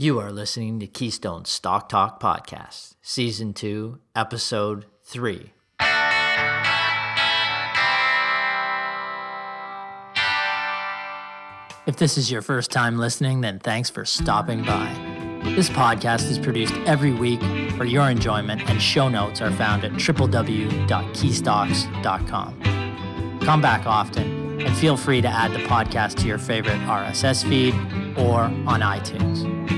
You are listening to Keystone Stock Talk Podcast, Season 2, Episode 3. If this is your first time listening, then thanks for stopping by. This podcast is produced every week for your enjoyment, and show notes are found at www.keystocks.com. Come back often, and feel free to add the podcast to your favorite RSS feed or on iTunes.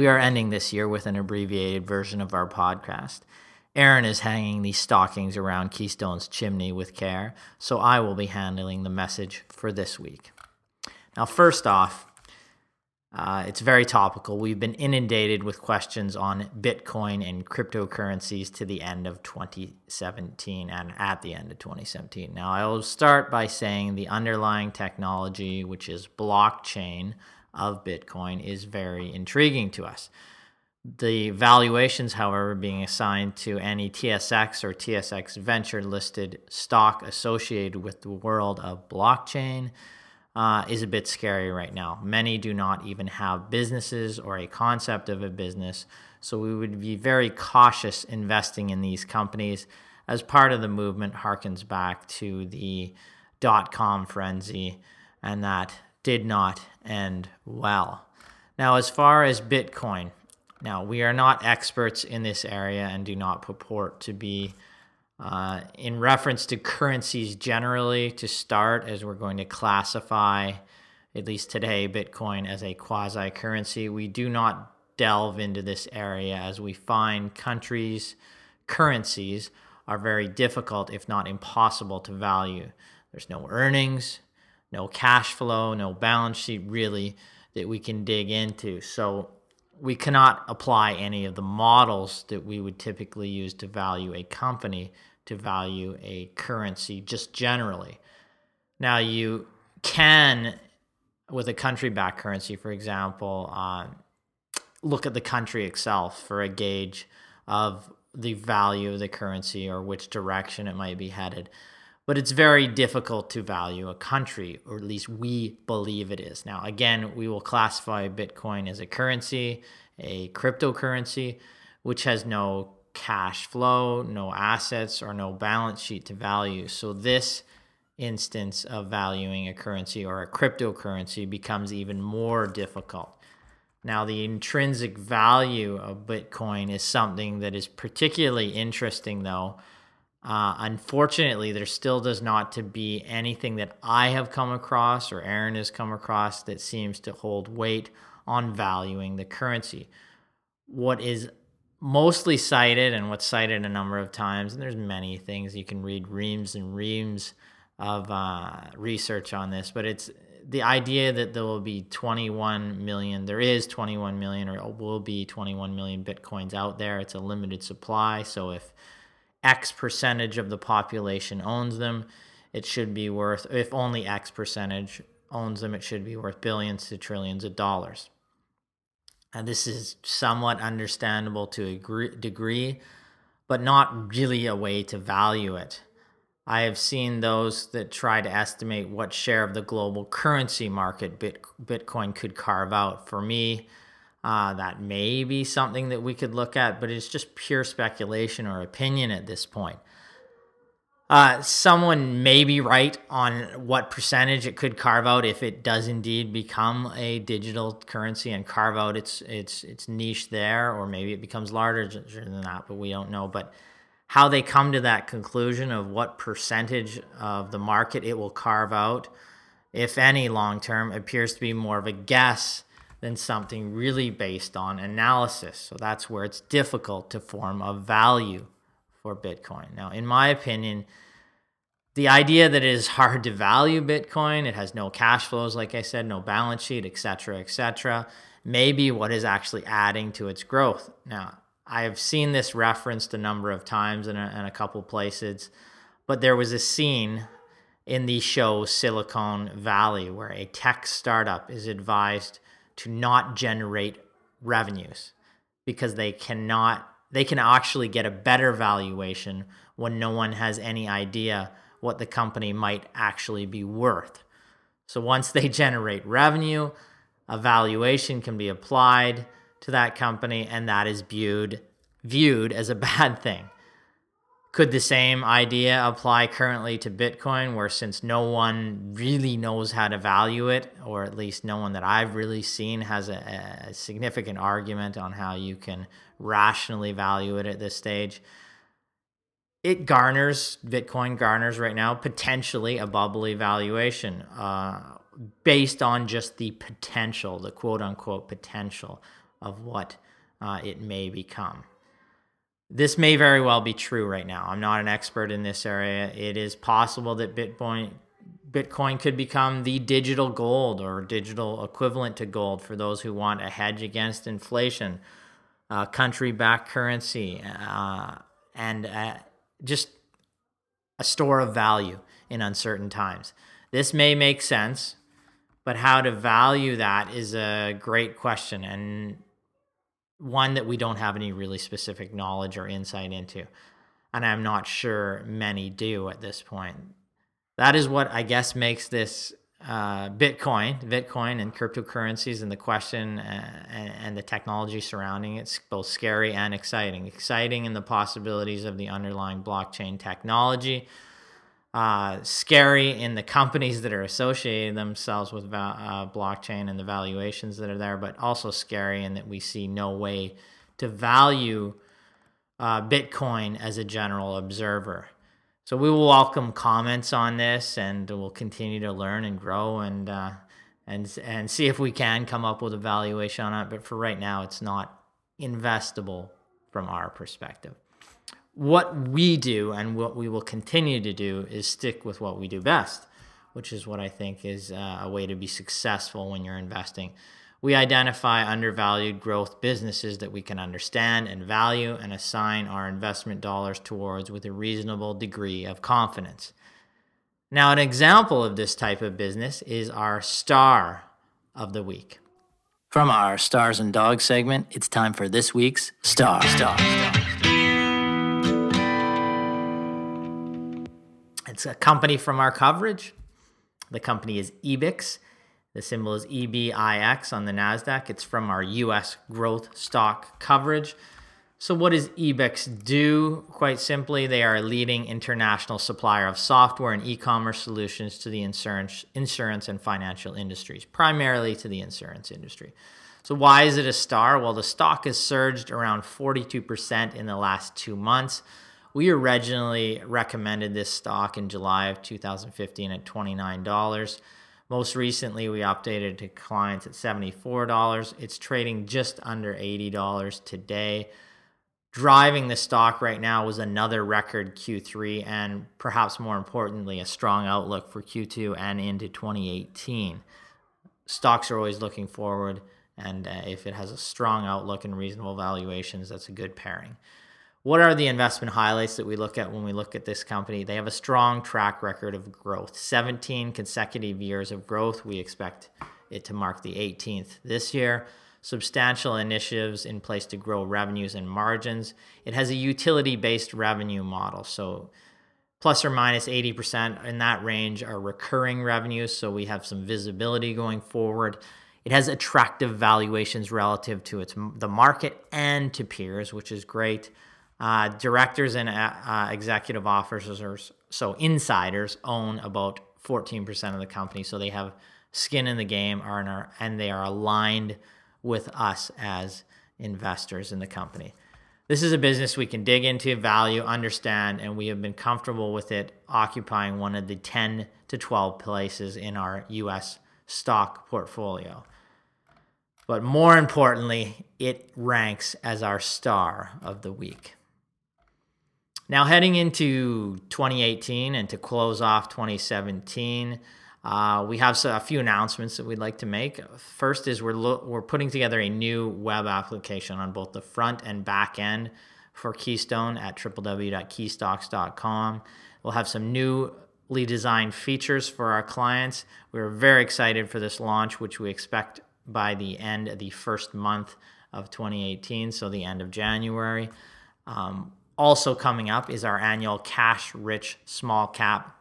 We are ending this year with an abbreviated version of our podcast. Aaron is hanging these stockings around Keystone's chimney with care, so I will be handling the message for this week. Now, first off, uh, it's very topical. We've been inundated with questions on Bitcoin and cryptocurrencies to the end of 2017 and at the end of 2017. Now, I will start by saying the underlying technology, which is blockchain of Bitcoin, is very intriguing to us. The valuations, however, being assigned to any TSX or TSX venture listed stock associated with the world of blockchain uh, is a bit scary right now. Many do not even have businesses or a concept of a business. So we would be very cautious investing in these companies as part of the movement harkens back to the dot com frenzy, and that did not end well. Now, as far as Bitcoin, now we are not experts in this area and do not purport to be uh, in reference to currencies generally, to start, as we're going to classify, at least today, Bitcoin as a quasi currency, we do not delve into this area as we find countries' currencies are very difficult, if not impossible, to value. There's no earnings, no cash flow, no balance sheet really that we can dig into. So we cannot apply any of the models that we would typically use to value a company to value a currency just generally. Now, you can, with a country backed currency, for example, uh, look at the country itself for a gauge of the value of the currency or which direction it might be headed. But it's very difficult to value a country, or at least we believe it is. Now, again, we will classify Bitcoin as a currency, a cryptocurrency, which has no cash flow, no assets, or no balance sheet to value. So, this instance of valuing a currency or a cryptocurrency becomes even more difficult. Now, the intrinsic value of Bitcoin is something that is particularly interesting, though. Uh, unfortunately, there still does not to be anything that I have come across or Aaron has come across that seems to hold weight on valuing the currency. What is mostly cited and what's cited a number of times, and there's many things you can read reams and reams of uh, research on this, but it's the idea that there will be 21 million, there is 21 million or will be 21 million bitcoins out there. It's a limited supply. So if X percentage of the population owns them, it should be worth, if only X percentage owns them, it should be worth billions to trillions of dollars. And this is somewhat understandable to a degree, but not really a way to value it. I have seen those that try to estimate what share of the global currency market Bitcoin could carve out. For me, uh, that may be something that we could look at, but it's just pure speculation or opinion at this point. Uh, someone may be right on what percentage it could carve out if it does indeed become a digital currency and carve out its its its niche there, or maybe it becomes larger than that, but we don't know. But how they come to that conclusion of what percentage of the market it will carve out, if any, long term, appears to be more of a guess than something really based on analysis. So that's where it's difficult to form a value for Bitcoin. Now, in my opinion, the idea that it is hard to value Bitcoin, it has no cash flows, like I said, no balance sheet, et etc., etc., may be what is actually adding to its growth. Now, I have seen this referenced a number of times in a, in a couple places, but there was a scene in the show Silicon Valley where a tech startup is advised to not generate revenues because they cannot they can actually get a better valuation when no one has any idea what the company might actually be worth. So once they generate revenue, a valuation can be applied to that company and that is viewed viewed as a bad thing. Could the same idea apply currently to Bitcoin, where since no one really knows how to value it, or at least no one that I've really seen has a, a significant argument on how you can rationally value it at this stage? It garners, Bitcoin garners right now potentially a bubbly valuation uh, based on just the potential, the quote unquote potential of what uh, it may become this may very well be true right now. I'm not an expert in this area. It is possible that Bitcoin Bitcoin could become the digital gold or digital equivalent to gold for those who want a hedge against inflation, uh, country-backed currency, uh, and uh, just a store of value in uncertain times. This may make sense, but how to value that is a great question, and one that we don't have any really specific knowledge or insight into. And I'm not sure many do at this point. That is what I guess makes this uh, Bitcoin, Bitcoin and cryptocurrencies and the question uh, and, and, the technology surrounding it both scary and exciting. Exciting in the possibilities of the underlying blockchain technology, uh, scary in the companies that are associated themselves with uh, blockchain and the valuations that are there, but also scary in that we see no way to value uh, Bitcoin as a general observer. So we will welcome comments on this, and we'll continue to learn and grow and uh, and and see if we can come up with a valuation on it. But for right now, it's not investable from our perspective what we do and what we will continue to do is stick with what we do best, which is what I think is uh, a way to be successful when you're investing. We identify undervalued growth businesses that we can understand and value and assign our investment dollars towards with a reasonable degree of confidence. Now, an example of this type of business is our star of the week. From our Stars and Dogs segment, it's time for this week's Star. Star. Star. It's a company from our coverage. The company is EBIX. The symbol is EBIX on the NASDAQ. It's from our US growth stock coverage. So, what does EBIX do? Quite simply, they are a leading international supplier of software and e commerce solutions to the insurance, insurance and financial industries, primarily to the insurance industry. So, why is it a star? Well, the stock has surged around 42% in the last two months. We originally recommended this stock in July of 2015 at $29. Most recently, we updated to clients at $74. It's trading just under $80 today. Driving the stock right now was another record Q3 and perhaps more importantly, a strong outlook for Q2 and into 2018. Stocks are always looking forward, and uh, if it has a strong outlook and reasonable valuations, that's a good pairing. What are the investment highlights that we look at when we look at this company? They have a strong track record of growth, 17 consecutive years of growth. We expect it to mark the 18th this year. Substantial initiatives in place to grow revenues and margins. It has a utility based revenue model. So, plus or minus 80% in that range are recurring revenues. So, we have some visibility going forward. It has attractive valuations relative to its the market and to peers, which is great. Uh, directors and uh, uh, executive officers, so insiders, own about 14% of the company. So they have skin in the game and they are aligned with us as investors in the company. This is a business we can dig into, value, understand, and we have been comfortable with it occupying one of the 10 to 12 places in our US stock portfolio. But more importantly, it ranks as our star of the week. Now, heading into 2018 and to close off 2017, uh, we have a few announcements that we'd like to make. First is we're lo- we're putting together a new web application on both the front and back end for Keystone at www.keystocks.com. We'll have some newly designed features for our clients. We're very excited for this launch, which we expect by the end of the first month of 2018, so the end of January. Um, also, coming up is our annual Cash Rich Small Cap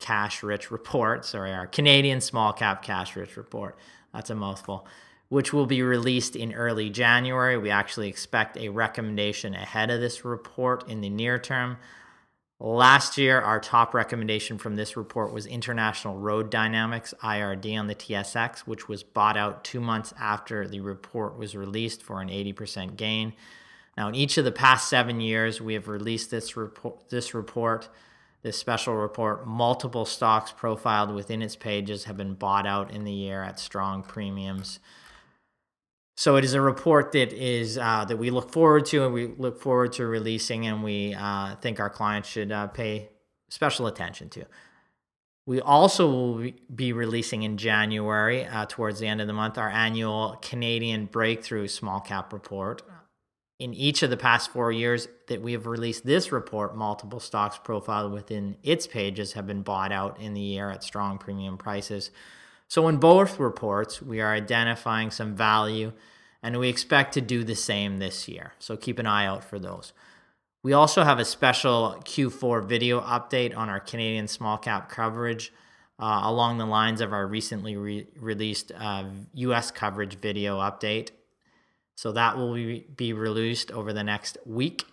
Cash Rich Report. Sorry, our Canadian Small Cap Cash Rich Report. That's a mouthful, which will be released in early January. We actually expect a recommendation ahead of this report in the near term. Last year, our top recommendation from this report was International Road Dynamics, IRD, on the TSX, which was bought out two months after the report was released for an 80% gain. Now, in each of the past seven years, we have released this report, this report, this special report. Multiple stocks profiled within its pages have been bought out in the year at strong premiums. So it is a report that is uh, that we look forward to, and we look forward to releasing, and we uh, think our clients should uh, pay special attention to. We also will be releasing in January, uh, towards the end of the month, our annual Canadian Breakthrough Small Cap Report in each of the past four years that we have released this report, multiple stocks profiled within its pages have been bought out in the year at strong premium prices. So, in both reports, we are identifying some value and we expect to do the same this year. So, keep an eye out for those. We also have a special Q4 video update on our Canadian small cap coverage. Uh, along the lines of our recently re- released uh, US coverage video update. So that will be released over the next week.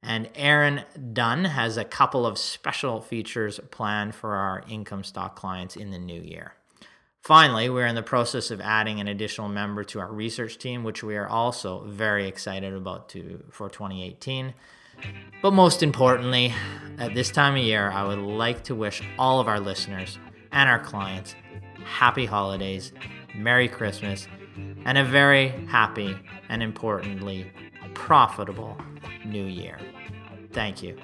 And Aaron Dunn has a couple of special features planned for our income stock clients in the new year. Finally, we're in the process of adding an additional member to our research team, which we are also very excited about to, for 2018. But most importantly, at this time of year, I would like to wish all of our listeners and our clients happy holidays, Merry Christmas, and a very happy and importantly, profitable new year. Thank you.